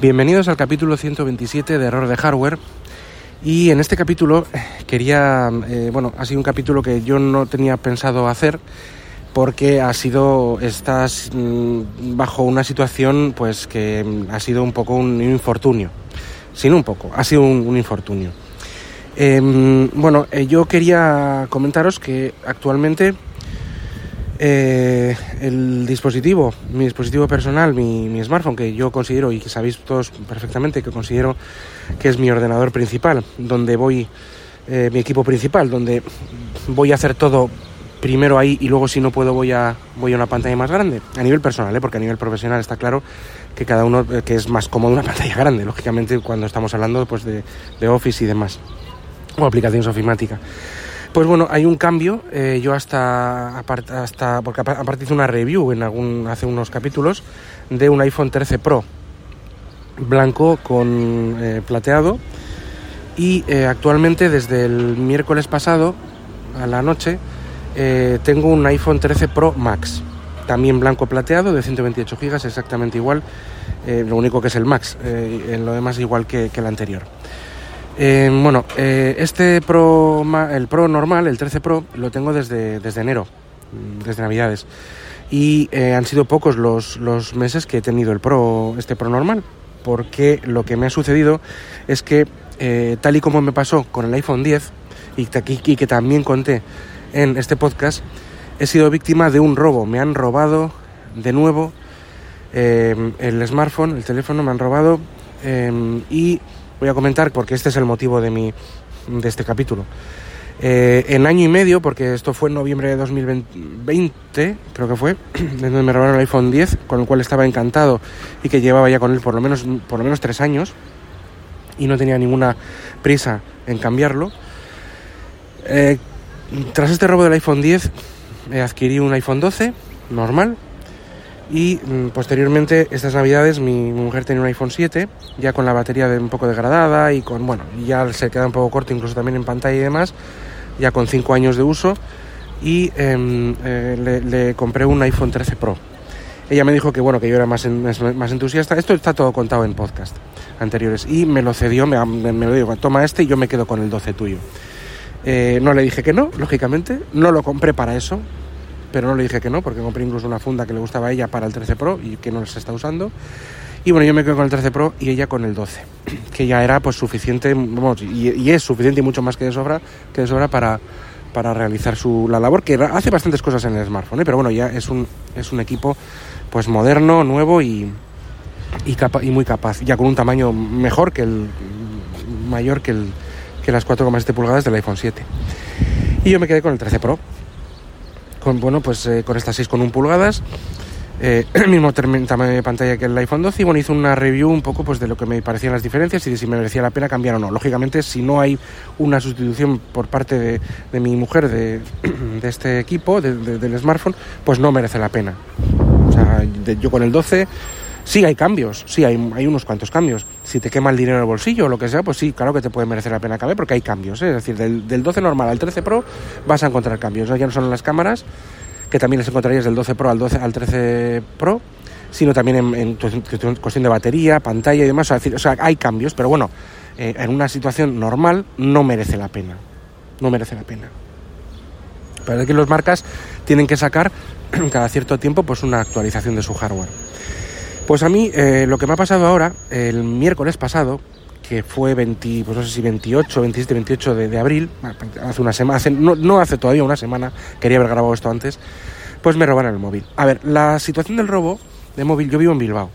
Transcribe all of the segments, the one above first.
Bienvenidos al capítulo 127 de Error de Hardware. Y en este capítulo quería, eh, bueno, ha sido un capítulo que yo no tenía pensado hacer porque ha sido, estás mm, bajo una situación pues que ha sido un poco un infortunio. Sin un poco, ha sido un, infortunio. Em, bueno, eh, yo quería comentaros que actualmente eh, el dispositivo, mi dispositivo personal, mi, smartphone, que yo considero y que sabéis todos perfectamente que considero que es mi ordenador principal, donde voy, eh, mi equipo principal, donde voy a hacer todo primero ahí y luego si no puedo voy a, voy a una pantalla más grande, a nivel personal, ¿eh? porque a nivel profesional está claro que cada uno que es más cómodo una pantalla grande, lógicamente cuando estamos hablando pues, de, de Office y demás, o aplicaciones ofimáticas. Pues bueno, hay un cambio. Eh, yo hasta, hasta porque aparte hice una review en algún, hace unos capítulos de un iPhone 13 Pro blanco con eh, plateado y eh, actualmente desde el miércoles pasado a la noche tengo un iPhone 13 Pro Max también blanco plateado de 128 GB exactamente igual lo único que es el Max en lo demás igual que el anterior eh, bueno, eh, este Pro, el Pro normal, el 13 Pro, lo tengo desde, desde enero, mm, desde Navidades. Y eh, han sido pocos los, los, meses que he tenido el Pro, este Pro normal, porque lo que me ha sucedido es que, tal y como me pasó con el iPhone 10, y, y que también conté en este podcast, he sido víctima de un robo. Me han robado de nuevo el smartphone, el teléfono, me han robado y voy a comentar porque este es el motivo de, mi, de este capítulo. Eh, en año y medio, porque esto fue en noviembre de 2020, creo que fue, donde me robaron el iPhone 10, con el cual estaba encantado y que llevaba ya con él por lo menos, por lo menos tres años y no tenía ninguna prisa en cambiarlo. Eh, tras este robo del iPhone 10, adquirí un iPhone 12 normal y mm, posteriormente, estas navidades, mi, mujer tenía un iPhone 7, ya con la batería un poco degradada y con, bueno, ya se queda un poco corto incluso también en pantalla y demás, ya con 5 años de uso, y em, eh, le, compré un iPhone 13 Pro. Ella me dijo que bueno, que yo era más, más entusiasta. Esto está todo contado en podcast anteriores. Y me lo cedió, me, me, lo dijo, toma este y yo me quedo con el 12 tuyo. Eh, no le dije que no, lógicamente. No lo compré para eso pero no le dije que no, porque compré incluso una funda que le gustaba a ella para el 13 Pro y que no se está usando. Y bueno, yo me quedo con el 13 Pro y ella con el 12, que ya era pues suficiente, y, es suficiente y mucho más que de sobra, que de sobra para, para realizar su, la labor, que hace bastantes cosas en el smartphone, ¿eh? pero bueno, ya es un, es un equipo pues moderno, nuevo y, y, y muy capaz, ya con un tamaño mejor que el, mayor que, el, que las 4,7 pulgadas del iPhone 7. Y yo me quedé con el 13 Pro, bueno, pues, eh, con estas 6,1 pulgadas. Eh, el mismo tamaño de pantalla que el iPhone 12 y bueno, hice una review un poco pues de lo que me parecían las diferencias y de si me merecía la pena cambiar o no. Lógicamente, si no hay una sustitución por parte de, de mi mujer de, de este equipo, del smartphone, pues no merece la pena. O sea, yo con el 12 Sí, hay cambios, sí, hay, hay, unos cuantos cambios. Si te quema el dinero en el bolsillo o lo que sea, pues sí, claro que te puede merecer la pena cambiar porque hay cambios. ¿eh? Es decir, del, 12 normal al 13 Pro vas a encontrar cambios. Ya no solo en las cámaras, que también les encontrarías del 12 Pro al, 12, al 13 Pro, sino también en, cuestión de batería, pantalla y demás. O sea, hay cambios, pero bueno, eh, en una situación normal no merece la pena. No merece la pena. Pero es que los marcas tienen que sacar cada cierto tiempo pues una actualización de su hardware. Pues a mí eh, lo que me ha pasado ahora, el miércoles pasado, que fue 20, pues no sé si 28, 27, 28 de, abril, hace una semana, no, hace todavía una semana, quería haber grabado esto antes, pues me robaron el móvil. A ver, la situación del robo de móvil, yo vivo en Bilbao.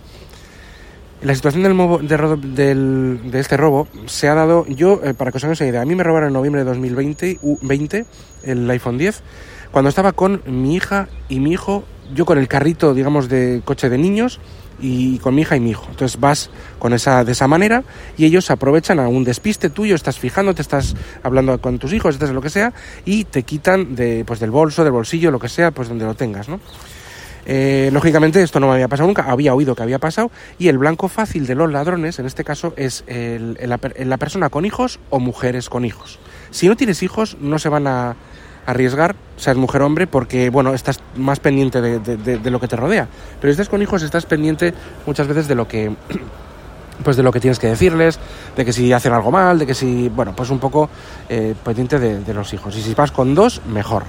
La situación del, de, de este robo se ha dado, yo, eh, para que os hagáis una idea, a mí me robaron en noviembre de 2020 20, el iPhone 10, cuando estaba con mi hija y mi hijo, yo con el carrito, digamos, de coche de niños, y con mi hija y mi hijo. Entonces vas con esa, de esa manera y ellos aprovechan a un despiste tuyo, estás fijando, te estás hablando con tus hijos, estás lo que sea, y te quitan de, pues, del bolso, del bolsillo, lo que sea, pues donde lo tengas, ¿no? Eh, lógicamente esto no me había pasado nunca, había oído que había pasado y el blanco fácil de los ladrones en este caso es la persona con hijos o mujeres con hijos. Si no tienes hijos no se van a, arriesgar, seas mujer o hombre, porque bueno, estás más pendiente de, lo que te rodea. Pero si estás con hijos, estás pendiente muchas veces de lo que pues de lo que tienes que decirles, de que si hacen algo mal, de que si, bueno, pues un poco eh, pendiente de, los hijos. Y si vas con dos, mejor.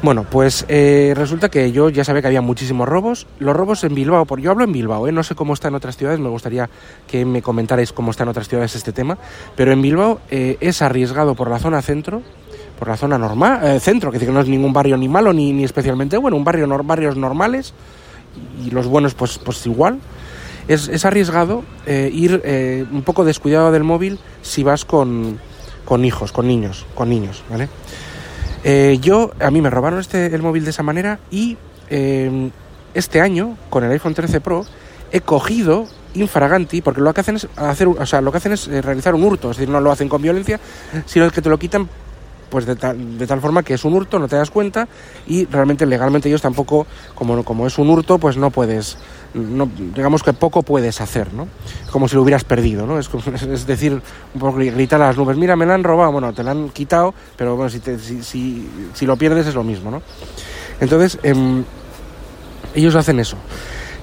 Bueno, pues eh, resulta que yo ya sabía que había muchísimos robos. Los robos en Bilbao, porque yo hablo en Bilbao, ¿eh? no sé cómo está en otras ciudades, me gustaría que me comentarais cómo está en otras ciudades este tema, pero en Bilbao eh, es arriesgado por la zona centro, por la zona normal, centro, que que no es ningún barrio ni malo ni, ni especialmente bueno, un barrio, barrios normales y los buenos pues, pues igual es, arriesgado eh, ir eh, un poco descuidado del móvil si vas con, con hijos, con niños, con niños, ¿vale? Eh, yo, a mí me robaron este, el móvil de esa manera y este año, con el iPhone 13 Pro, he cogido infraganti, porque lo que hacen es hacer, o sea, lo que hacen es realizar un hurto, es decir, no lo hacen con violencia, sino que te lo quitan pues de tal, de tal forma que es un hurto, no te das cuenta y realmente legalmente ellos tampoco, como, como es un hurto, pues no puedes, no, digamos que poco puedes hacer, ¿no? Como si lo hubieras perdido, ¿no? Es, es decir, un poco gritar a las nubes, mira, me la han robado, bueno, te la han quitado, pero bueno, si, si, si, si, lo pierdes es lo mismo, ¿no? Entonces, em, ellos hacen eso.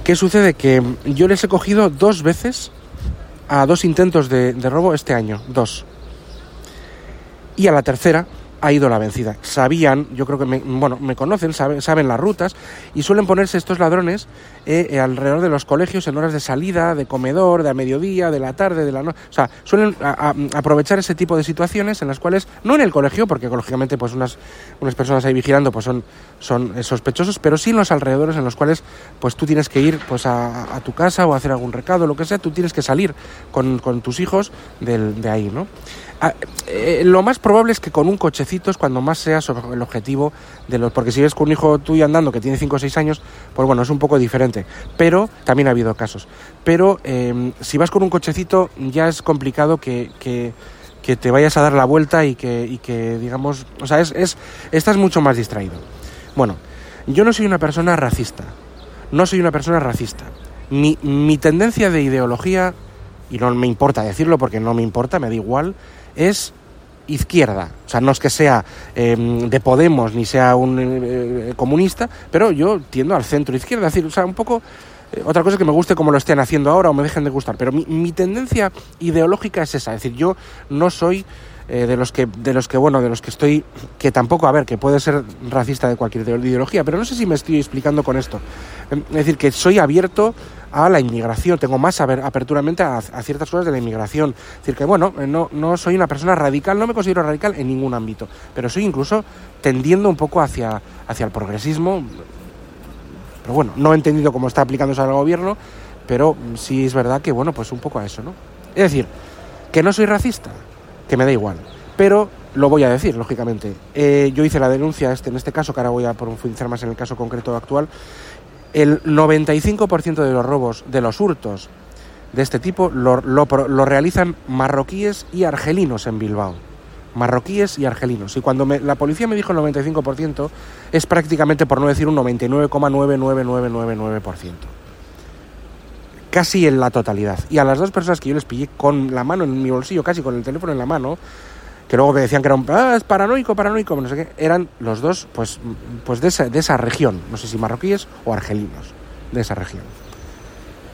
¿Qué sucede? Que yo les he cogido dos veces a dos intentos de, de robo este año, dos y a la tercera ha ido la vencida. Sabían, yo creo que me, bueno, me conocen, saben, saben las rutas y suelen ponerse estos ladrones eh, eh, alrededor de los colegios en horas de salida, de comedor, de a mediodía, de la tarde, de la noche. O sea, suelen aprovechar ese tipo de situaciones en las cuales, no en el colegio, porque lógicamente pues unas, unas personas ahí vigilando pues son, son sospechosos, pero sí en los alrededores en los cuales pues tú tienes que ir pues a, tu casa o hacer algún recado, lo que sea, tú tienes que salir con, con tus hijos del, de ahí, ¿no? Ah, eh, lo más probable es que con un cochecito cuando más sea el objetivo de los... Porque si ves con un hijo tuyo andando que tiene 5 o 6 años, pues bueno, es un poco diferente. Pero también ha habido casos. Pero em, si vas con un cochecito ya es complicado que, que, te vayas a dar la vuelta y que, y que digamos... O sea, es, es, estás mucho más distraído. Bueno, yo no soy una persona racista. No soy una persona racista. Mi, mi tendencia de ideología, y no me importa decirlo porque no me importa, me da igual, es izquierda. O sea, no es que sea em, de Podemos ni sea un eh, comunista, pero yo tiendo al centro izquierda. Es decir, o sea, un poco. Eh, otra cosa que me guste como lo estén haciendo ahora o me dejen de gustar, pero mi, tendencia ideológica es esa. Es decir, yo no soy eh, de los que de los que bueno de los que estoy que tampoco a ver que puede ser racista de cualquier ideología pero no sé si me estoy explicando con esto em, es decir que soy abierto a la inmigración tengo más aperturamente a, ciertas cosas de la inmigración es decir que bueno eh, no, no soy una persona radical no me considero radical en ningún ámbito pero soy incluso tendiendo un poco hacia hacia el progresismo pero bueno no he entendido cómo está aplicándose al gobierno pero sí es verdad que bueno pues un poco a eso no es decir que no soy racista que me da igual. Pero lo voy a decir, lógicamente. Eh, yo hice la denuncia este, en este caso, que ahora voy a profundizar más en el caso concreto actual. El 95% de los robos, de los hurtos de este tipo, lo, lo, realizan marroquíes y argelinos en Bilbao. Marroquíes y argelinos. Y cuando la policía me dijo el 95%, es prácticamente, por no decir un 99,99999% casi en la totalidad. Y a las dos personas que yo les pillé con la mano en mi bolsillo, casi con el teléfono en la mano, que luego me decían que era un ah, paranoico, paranoico, no sé qué, eran los dos pues, pues de, esa, de esa región, no sé si marroquíes o argelinos, de esa región.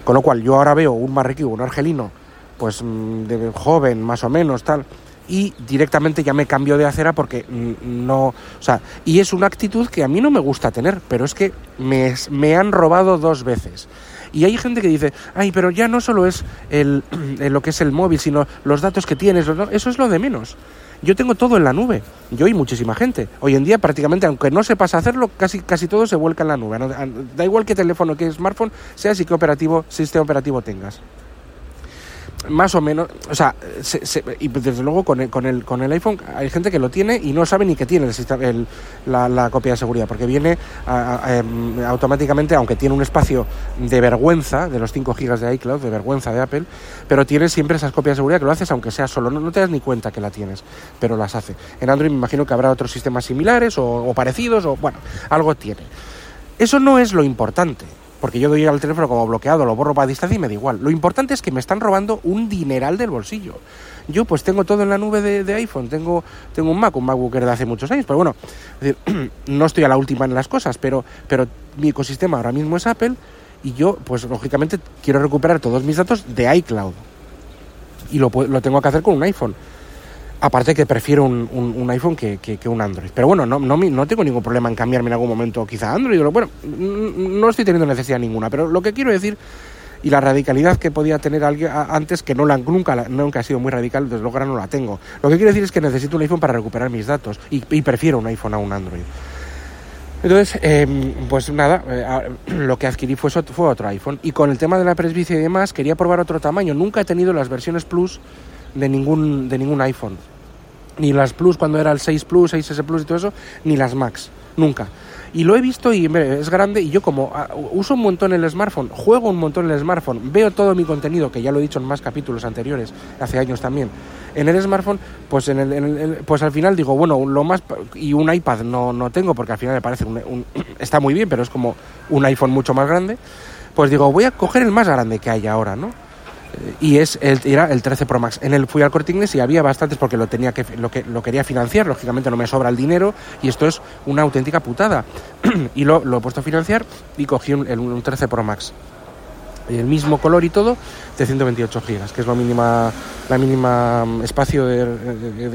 Con lo cual yo ahora veo un marroquí o un argelino, pues mm, de joven, más o menos, tal, y directamente ya me cambio de acera porque mm, no, o sea, y es una actitud que a mí no me gusta tener, pero es que me, me han robado dos veces. Y hay gente que dice, ay, pero ya no solo es el, lo que es el móvil, sino los datos que tienes, eso es lo de menos. Yo tengo todo en la nube, yo y muchísima gente. Hoy en día prácticamente, aunque no sepas hacerlo, casi, casi todo se vuelca en la nube. Da igual qué teléfono, qué smartphone, sea si qué operativo, sistema operativo tengas más o menos, o sea, y desde luego con el, con, el, con el iPhone hay gente que lo tiene y no sabe ni que tiene el, la, la, copia de seguridad, porque viene em, automáticamente, aunque tiene un espacio de vergüenza, de los 5 GB de iCloud, de vergüenza de Apple, pero tiene siempre esas copias de seguridad que lo haces aunque sea solo, no, te das ni cuenta que la tienes, pero las hace. En Android me imagino que habrá otros sistemas similares o, o parecidos, o bueno, algo tiene. Eso no es lo importante porque yo doy al teléfono como bloqueado, lo borro para distancia y me da igual. Lo importante es que me están robando un dineral del bolsillo. Yo pues tengo todo en la nube de, iPhone, tengo, tengo un Mac, un MacBook de hace muchos años, pero bueno, no estoy a la última en las cosas, pero, pero mi ecosistema ahora mismo es Apple y yo, pues lógicamente, quiero recuperar todos mis datos de iCloud. Y lo, lo tengo que hacer con un iPhone. Aparte que prefiero un, iPhone que, un Android. Pero bueno, no, no, no, tengo ningún problema en cambiarme en algún momento quizá Android. Bueno, no estoy teniendo necesidad ninguna. Pero lo que quiero decir y la radicalidad que podía tener alguien antes, que no la, nunca, nunca ha sido muy radical, desde luego ahora no la tengo. Lo que quiero decir es que necesito un iPhone para recuperar mis datos y, prefiero un iPhone a un Android. Entonces, em, pues nada, eh, lo que adquirí fue, fue otro iPhone. Y con el tema de la presbicia y demás, quería probar otro tamaño. Nunca he tenido las versiones Plus de ningún, de ningún iPhone. Ni las Plus cuando era el 6 Plus, 6S Plus y todo eso, ni las Max. Nunca. Y lo he visto y es grande y yo como ah, uso un montón el smartphone, juego un montón el smartphone, veo todo mi contenido, que ya lo he dicho en más capítulos anteriores, hace años también, en el smartphone, pues en el, pues al final digo, bueno, lo más y un iPad no, no tengo porque al final me parece un, está muy bien, pero es como un iPhone mucho más grande. Pues digo, voy a coger el más grande que hay ahora, ¿no? Y es el, era el 13 Pro Max. En el fui al Corte y había bastantes porque lo tenía que lo que lo quería financiar, lógicamente no me sobra el dinero y esto es una auténtica putada. y lo, lo, he puesto a financiar y cogí un, un 13 Pro Max. El mismo color y todo de 128 gigas, que es lo mínima la mínima mm, espacio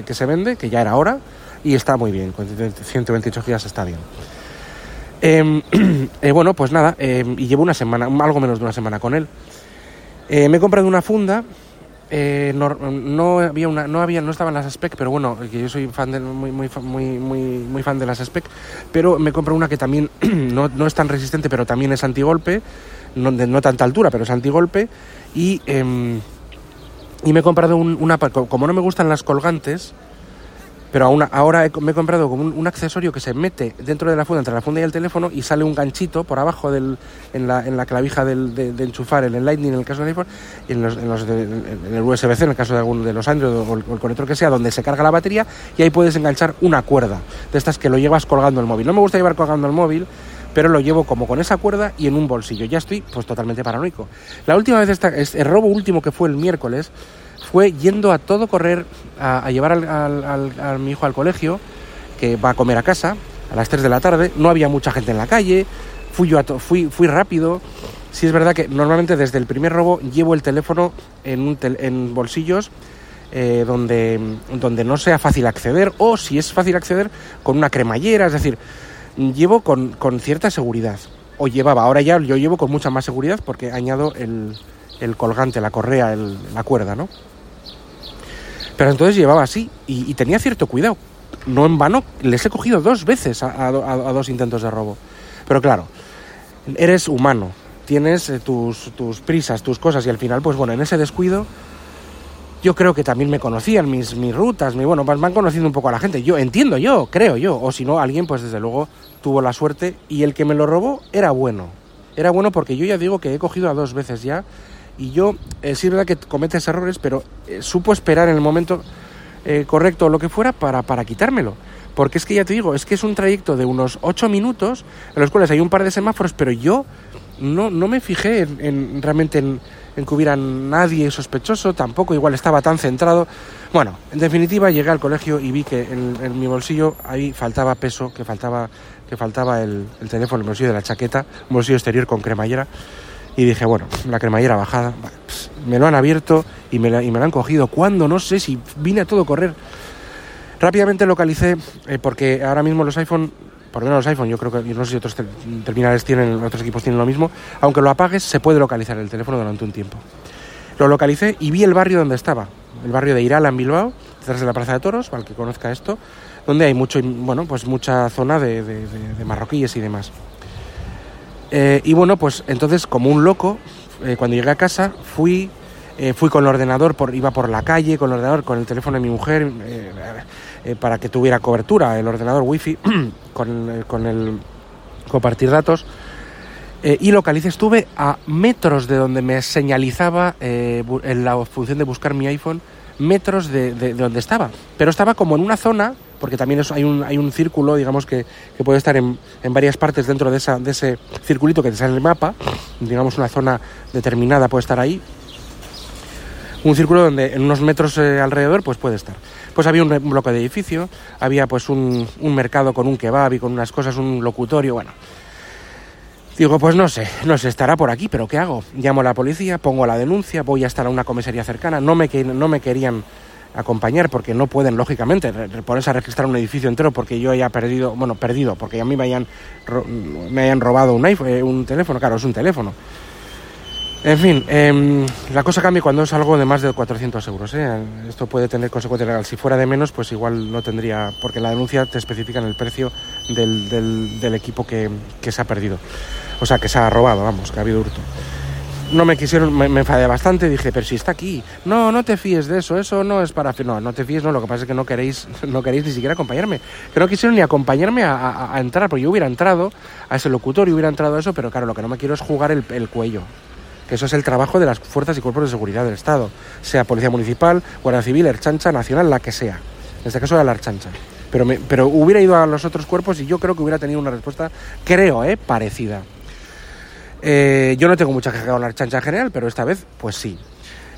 que se vende, que ya era hora y está muy bien, con 128 gigas está bien. Em, eh, bueno, pues nada, em, y llevo una semana, algo menos de una semana con él. Eh, me he comprado una funda. Eh, no, había no había, no estaban las spec, pero bueno, que yo soy fan de, muy, muy, muy, muy, fan de las spec, pero me comprado una que también no, no, es tan resistente, pero también es antigolpe, no, de no tanta altura, pero es antigolpe, y, eh, y me he comprado una, como no me gustan las colgantes, pero ahora me he comprado un, accesorio que se mete dentro de la funda, entre la funda y el teléfono, y sale un ganchito por abajo del, en, la, clavija del, de, enchufar en el Lightning en el caso del iPhone, y en, en el USB-C en el caso de alguno de los Android o el, conector que sea, donde se carga la batería, y ahí puedes enganchar una cuerda de estas que lo llevas colgando el móvil. No me gusta llevar colgando el móvil, pero lo llevo como con esa cuerda y en un bolsillo. Ya estoy pues totalmente paranoico. La última vez, esta, el robo último que fue el miércoles, fue yendo a todo correr a, llevar a mi hijo al colegio, que va a comer a casa a las 3 de la tarde, no había mucha gente en la calle, fui, yo fui, fui rápido. Sí es verdad que normalmente desde el primer robo llevo el teléfono en, en bolsillos eh, donde, donde no sea fácil acceder o si es fácil acceder con una cremallera, es decir, llevo con, con cierta seguridad. O llevaba, ahora ya yo llevo con mucha más seguridad porque añado el, el colgante, la correa, la cuerda, ¿no? Pero entonces llevaba así y, tenía cierto cuidado. No en vano, les he cogido dos veces a, dos intentos de robo. Pero claro, eres humano, tienes eh, tus, prisas, tus cosas y al final, pues bueno, en ese descuido yo creo que también me conocían mis, mis rutas, mi, bueno, van conociendo un poco a la gente. Yo entiendo yo, creo yo, o si no, alguien pues desde luego tuvo la suerte y el que me lo robó era bueno. Era bueno porque yo ya digo que he cogido a dos veces ya y yo, eh, sí es verdad que cometes errores, pero eh, supo esperar en el momento eh, correcto o lo que fuera para, para quitármelo. Porque es que ya te digo, es que es un trayecto de unos 8 minutos, en los cuales hay un par de semáforos, pero yo no, no me fijé en, realmente en, que hubiera nadie sospechoso, tampoco igual estaba tan centrado. Bueno, en definitiva llegué al colegio y vi que en, mi bolsillo ahí faltaba peso, que faltaba, que faltaba el, el teléfono, el bolsillo de la chaqueta, un bolsillo exterior con cremallera y dije, bueno, la cremallera bajada, pues, me lo han abierto y me, y me lo han cogido. ¿Cuándo? No sé si vine a todo correr. Rápidamente localicé, eh, porque ahora mismo los iPhone, por lo menos los iPhone, yo creo que, no sé si otros terminales tienen, otros equipos tienen lo mismo, aunque lo apagues, se puede localizar el teléfono durante un tiempo. Lo localicé y vi el barrio donde estaba, el barrio de Irala en Bilbao, detrás de la Plaza de Toros, para el que conozca esto, donde hay mucho, bueno, pues mucha zona de, de marroquíes y demás. Eh, y bueno, pues entonces como un loco, eh, cuando llegué a casa fui, eh, fui con el ordenador, por, iba por la calle con el ordenador, con el teléfono de mi mujer, para que tuviera cobertura, el ordenador wifi, con, con el compartir datos. y localicé, estuve a metros de donde me señalizaba en la función de buscar mi iPhone, metros de, de donde estaba. Pero estaba como en una zona porque también hay, un, hay un círculo, digamos, que, puede estar en, varias partes dentro de, esa, de ese circulito que te sale en el mapa, digamos una zona determinada puede estar ahí, un círculo donde en unos metros eh, alrededor pues puede estar. Pues había un, bloque de edificio, había pues un, mercado con un kebab y con unas cosas, un locutorio, bueno. Digo, pues no sé, no sé, estará por aquí, pero ¿qué hago? Llamo a la policía, pongo la denuncia, voy a estar a una comisaría cercana, no me, no me querían acompañar porque no pueden, lógicamente, ponerse a registrar un edificio entero porque yo haya perdido, bueno, perdido, porque a mí me hayan, me hayan robado un, iPhone, eh, un teléfono, claro, es un teléfono. En fin, em, la cosa cambia cuando es algo de más de 400 euros. ¿eh? Esto puede tener consecuencias legales. Si fuera de menos, pues igual no tendría, porque la denuncia te especifica en el precio del, del, equipo que, que, se ha perdido. O sea, que se ha robado, vamos, que ha habido hurto. No me quisieron, me, enfadé bastante, dije, pero si está aquí. No, no te fíes de eso, eso no es para... No, no te fíes, no, lo que pasa es que no queréis, no queréis ni siquiera acompañarme. Que no quisieron ni acompañarme a, entrar, porque yo hubiera entrado a ese locutorio, hubiera entrado a eso, pero claro, lo que no me quiero es jugar el, el cuello que eso es el trabajo de las fuerzas y cuerpos de seguridad del Estado, sea Policía Municipal, Guardia Civil, Erchancha, Nacional, la que sea. En este caso era la Erchancha. Pero, me, pero hubiera ido a los otros cuerpos y yo creo que hubiera tenido una respuesta, creo, ¿eh? parecida. Eh, yo no tengo mucha queja con la Erchancha en general, pero esta vez, pues sí.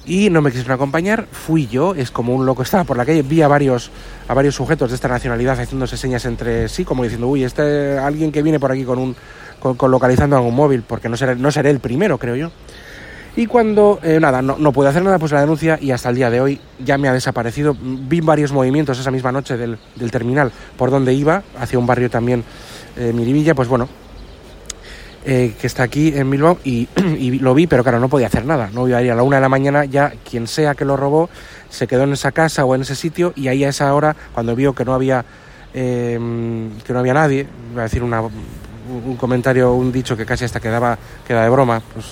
Y no me quisieron acompañar, fui yo, es como un loco estaba por la calle, vi a varios, a varios sujetos de esta nacionalidad haciéndose señas entre sí, como diciendo, uy, este alguien que viene por aquí con un con, localizando algún móvil, porque no seré, no seré el primero, creo yo. Y cuando, eh, nada, no, no pude hacer nada, pues la denuncia y hasta el día de hoy ya me ha desaparecido. Vi varios movimientos esa misma noche del, terminal por donde iba, hacia un barrio también, eh, Miribilla, pues bueno, eh, que está aquí en Bilbao y, lo vi, pero claro, no podía hacer nada. No iba a ir a la una de la mañana, ya quien sea que lo robó se quedó en esa casa o en ese sitio y ahí a esa hora, cuando vio que no había, que no había nadie, iba a decir una, un comentario, un dicho que casi hasta quedaba, queda de broma, pues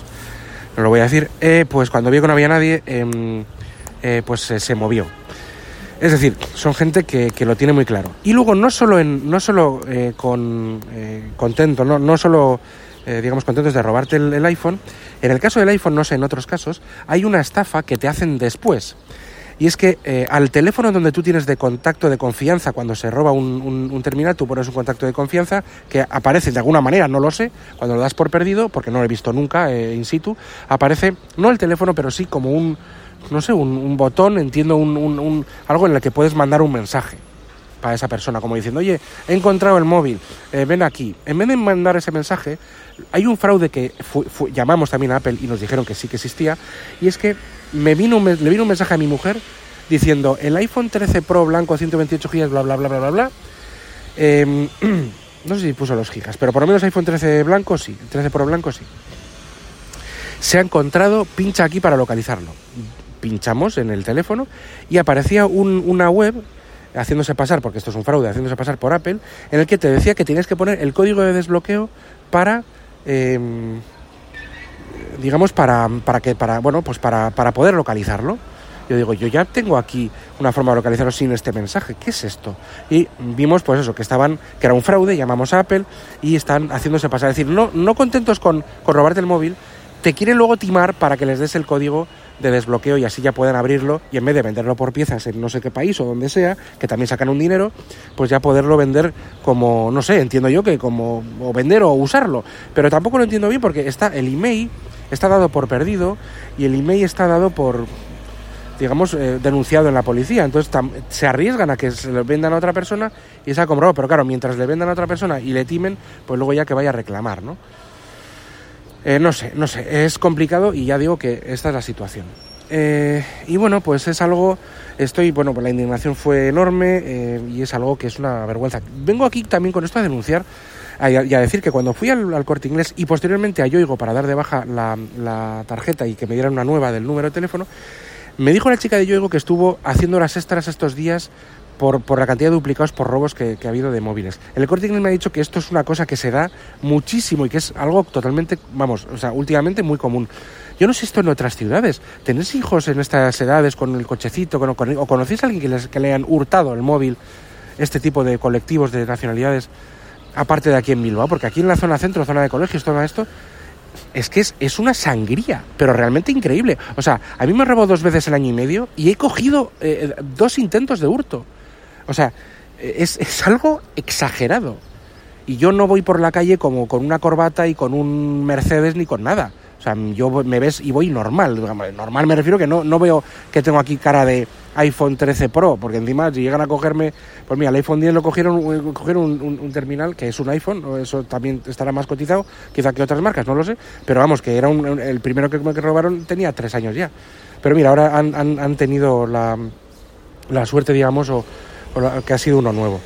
no lo voy a decir, eh, pues cuando vio que no había nadie, em, eh, pues se movió. Es decir, son gente que, lo tiene muy claro. Y luego no solo, en, no solo con contento, no, no solo digamos contentos de robarte el, iPhone, en el caso del iPhone, no sé, en otros casos, hay una estafa que te hacen después. Y es que eh, al teléfono donde tú tienes de contacto de confianza, cuando se roba un, terminal, tú pones un contacto de confianza que aparece de alguna manera, no lo sé, cuando lo das por perdido, porque no lo he visto nunca eh, in situ, aparece no el teléfono, pero sí como un, no sé, un, botón, entiendo, un, algo en el que puedes mandar un mensaje para esa persona, como diciendo, oye, he encontrado el móvil, eh, ven aquí. En vez de mandar ese mensaje, hay un fraude que llamamos también a Apple y nos dijeron que sí que existía, y es que me vino le vino un mensaje a mi mujer diciendo el iPhone 13 Pro blanco 128 GB, bla, bla, bla, bla, bla, bla. Em, no sé si puso los gigas, pero por lo menos iPhone 13 blanco sí, 13 Pro blanco sí. Se ha encontrado, pincha aquí para localizarlo. Pinchamos en el teléfono y aparecía una web haciéndose pasar, porque esto es un fraude, haciéndose pasar por Apple, en el que te decía que tienes que poner el código de desbloqueo para em, digamos, para, para que, para, bueno, pues para, para poder localizarlo. Yo digo, yo ya tengo aquí una forma de localizarlo sin este mensaje. ¿Qué es esto? Y vimos, pues eso, que estaban, que era un fraude, llamamos a Apple y están haciéndose pasar. Es decir, no, no contentos con, con robarte el móvil, te quieren luego timar para que les des el código de desbloqueo y así ya puedan abrirlo y en vez de venderlo por piezas en no sé qué país o donde sea, que también sacan un dinero, pues ya poderlo vender como, no sé, entiendo yo que como o vender o usarlo. Pero tampoco lo entiendo bien porque está el email está dado por perdido y el email está dado por, digamos, eh, denunciado en la policía. Entonces se arriesgan a que se lo vendan a otra persona y se ha comprado. Pero claro, mientras le vendan a otra persona y le timen, pues luego ya que vaya a reclamar, ¿no? Eh, no sé, no sé, es complicado y ya digo que esta es la situación. Eh, y bueno, pues es algo, estoy, bueno, pues la indignación fue enorme y es algo que es una vergüenza. Vengo aquí también con esto a denunciar y a, decir que cuando fui al, corte inglés y posteriormente a Yoigo para dar de baja la, tarjeta y que me dieran una nueva del número de teléfono, me dijo la chica de Yoigo que estuvo haciendo las extras estos días por, la cantidad de duplicados por robos que, ha habido de móviles. El corte me ha dicho que esto es una cosa que se da muchísimo y que es algo totalmente, vamos, o sea, últimamente muy común. Yo no sé esto en otras ciudades. ¿Tenéis hijos en estas edades con el cochecito? Con, ¿O conocéis a alguien que, les, que le han hurtado el móvil? Este tipo de colectivos de nacionalidades aparte de aquí en Bilbao, porque aquí en la zona centro, zona de colegios, todo esto, es que es, una sangría, pero realmente increíble. O sea, a mí me robó dos veces el año y medio y he cogido eh, dos intentos de hurto. O sea, es, es, algo exagerado. Y yo no voy por la calle como con una corbata y con un Mercedes ni con nada. O sea, yo me ves y voy normal. Normal me refiero que no, no veo que tengo aquí cara de, iPhone 13 Pro, porque encima si llegan a cogerme, pues mira, el iPhone 10 lo cogieron, eh, cogieron un, terminal que es un iPhone, eso también estará más cotizado, quizá que otras marcas, no lo sé, pero vamos, que era el primero que me robaron tenía tres años ya. Pero mira, ahora han, tenido la, suerte, digamos, o, que ha sido uno nuevo.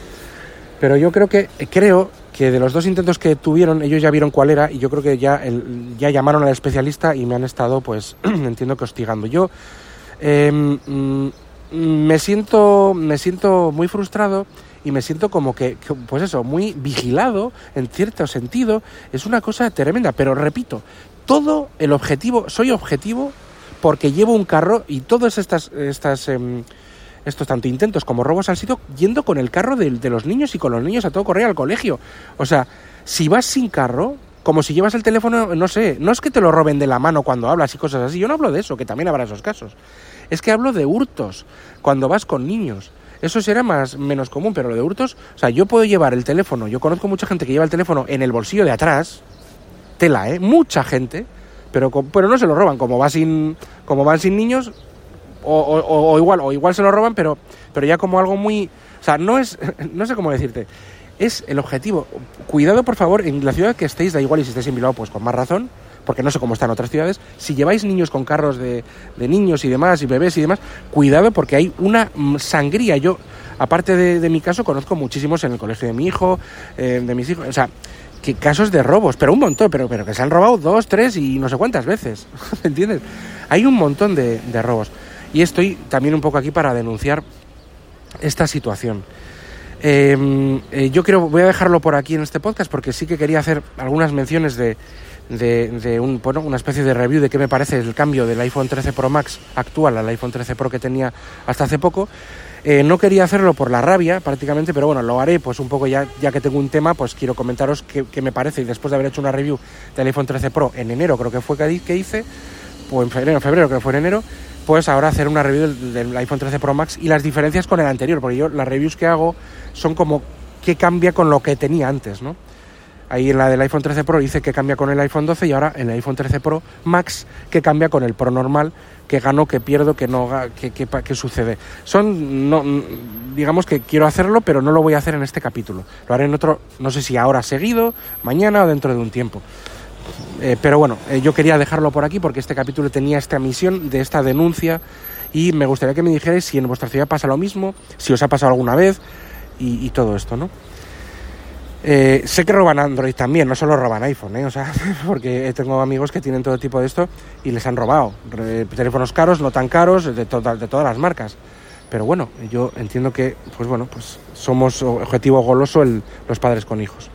Pero yo creo que, creo que de los dos intentos que tuvieron, ellos ya vieron cuál era y yo creo que ya, ya llamaron al especialista y me han estado, pues, entiendo que hostigando. Yo em, mm, me, siento, me siento muy frustrado y me siento como que, pues eso, muy vigilado en cierto sentido. Es una cosa tremenda, pero repito, todo el objetivo, soy objetivo porque llevo un carro y todos estas, estas em, estos tanto intentos como robos han sido yendo con el carro de, los niños y con los niños a todo correr al colegio. O sea, si vas sin carro, como si llevas el teléfono, no sé, no es que te lo roben de la mano cuando hablas y cosas así, yo no hablo de eso, que también habrá esos casos. Es que hablo de hurtos, cuando vas con niños. Eso será más menos común, pero lo de hurtos, o sea, yo puedo llevar el teléfono, yo conozco mucha gente que lleva el teléfono en el bolsillo de atrás, tela, ¿eh? Mucha gente, pero, pero no se lo roban, como va sin, como van sin niños, o, igual, o igual se lo roban, pero, pero ya como algo muy, o sea, no es, no sé cómo decirte, es el objetivo. Cuidado, por favor, en la ciudad que estéis, da igual y si estáis en pues con más razón, porque no sé cómo están otras ciudades, si lleváis niños con carros de, de niños y demás, y bebés y demás, cuidado porque hay una sangría. Yo, aparte de, mi caso, conozco muchísimos en el colegio de mi hijo, eh, de mis hijos, o sea, que casos de robos, pero un montón, pero, pero que se han robado dos, tres y no sé cuántas veces, ¿entiendes? Hay un montón de, robos. Y estoy también un poco aquí para denunciar esta situación. Em, eh, yo creo, voy a dejarlo por aquí en este podcast porque sí que quería hacer algunas menciones de, una especie de review de qué me parece el cambio del iPhone 13 Pro Max actual al iPhone 13 Pro que tenía hasta hace poco. Eh, no quería hacerlo por la rabia prácticamente, pero bueno, lo haré pues un poco ya, que tengo un tema, pues quiero comentaros qué, me parece y después de haber hecho una review del iPhone 13 Pro en enero, creo que fue que hice, o en febrero, febrero creo que fue en enero, pues ahora hacer una review del, del, iPhone 13 Pro Max y las diferencias con el anterior, porque yo las reviews que hago son como qué cambia con lo que tenía antes, ¿no? Ahí en la del iPhone 13 Pro dice que cambia con el iPhone 12 y ahora en el iPhone 13 Pro Max que cambia con el Pro normal, que gano, que pierdo, que no que, que, sucede. Son no, digamos que quiero hacerlo, pero no lo voy a hacer en este capítulo. Lo haré en otro, no sé si ahora seguido, mañana o dentro de un tiempo. Eh, pero bueno, eh, yo quería dejarlo por aquí porque este capítulo tenía esta misión de esta denuncia y me gustaría que me dijerais si en vuestra ciudad pasa lo mismo, si os ha pasado alguna vez y, todo esto, ¿no? Eh, sé que roban Android también, no solo roban iPhone, ¿eh? o sea, porque tengo amigos que tienen todo tipo de esto y les han robado teléfonos caros, no tan caros, de, de todas las marcas. Pero bueno, yo entiendo que, pues bueno, pues somos objetivo goloso los padres con hijos.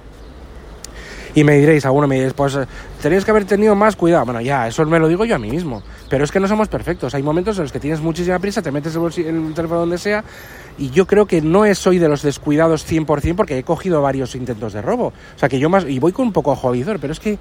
Y me diréis, alguno me diréis, pues tenéis que haber tenido más cuidado. Bueno, ya, eso me lo digo yo a mí mismo. Pero es que no somos perfectos. Hay momentos en los que tienes muchísima prisa, te metes el, el teléfono donde sea. Y yo creo que no soy de los descuidados 100% porque he cogido varios intentos de robo. O sea, que yo más. Y voy con un poco ojo pero es que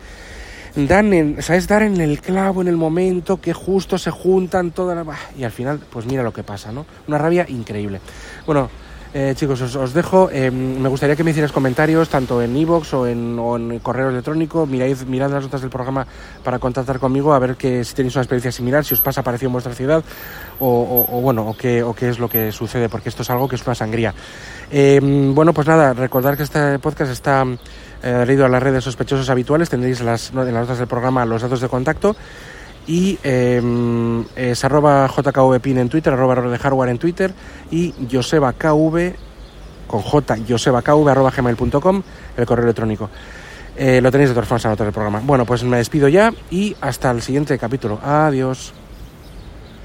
dan en, ¿sabes? Dar en el clavo en el momento que justo se juntan todas las... Y al final, pues mira lo que pasa, ¿no? Una rabia increíble. Bueno, eh, chicos, os, dejo. Eh, me gustaría que me hicierais comentarios tanto en iVoox o en, correo electrónico. Mirad, mirad las notas del programa para contactar conmigo a ver que, si tenéis una experiencia similar, si os pasa parecido en vuestra ciudad o, bueno, o qué, o qué es lo que sucede, porque esto es algo que es una sangría. Eh, bueno, pues nada, recordad que este podcast está leído a las redes sospechosos habituales. Tendréis en las notas del programa los datos de contacto y em, es arroba jkvpin en Twitter, arroba de hardware en Twitter y josebakv con j josebakv arroba gmail.com el correo electrónico. Eh, lo tenéis de todas formas en del programa. Bueno, pues me despido ya y hasta el siguiente capítulo. Adiós.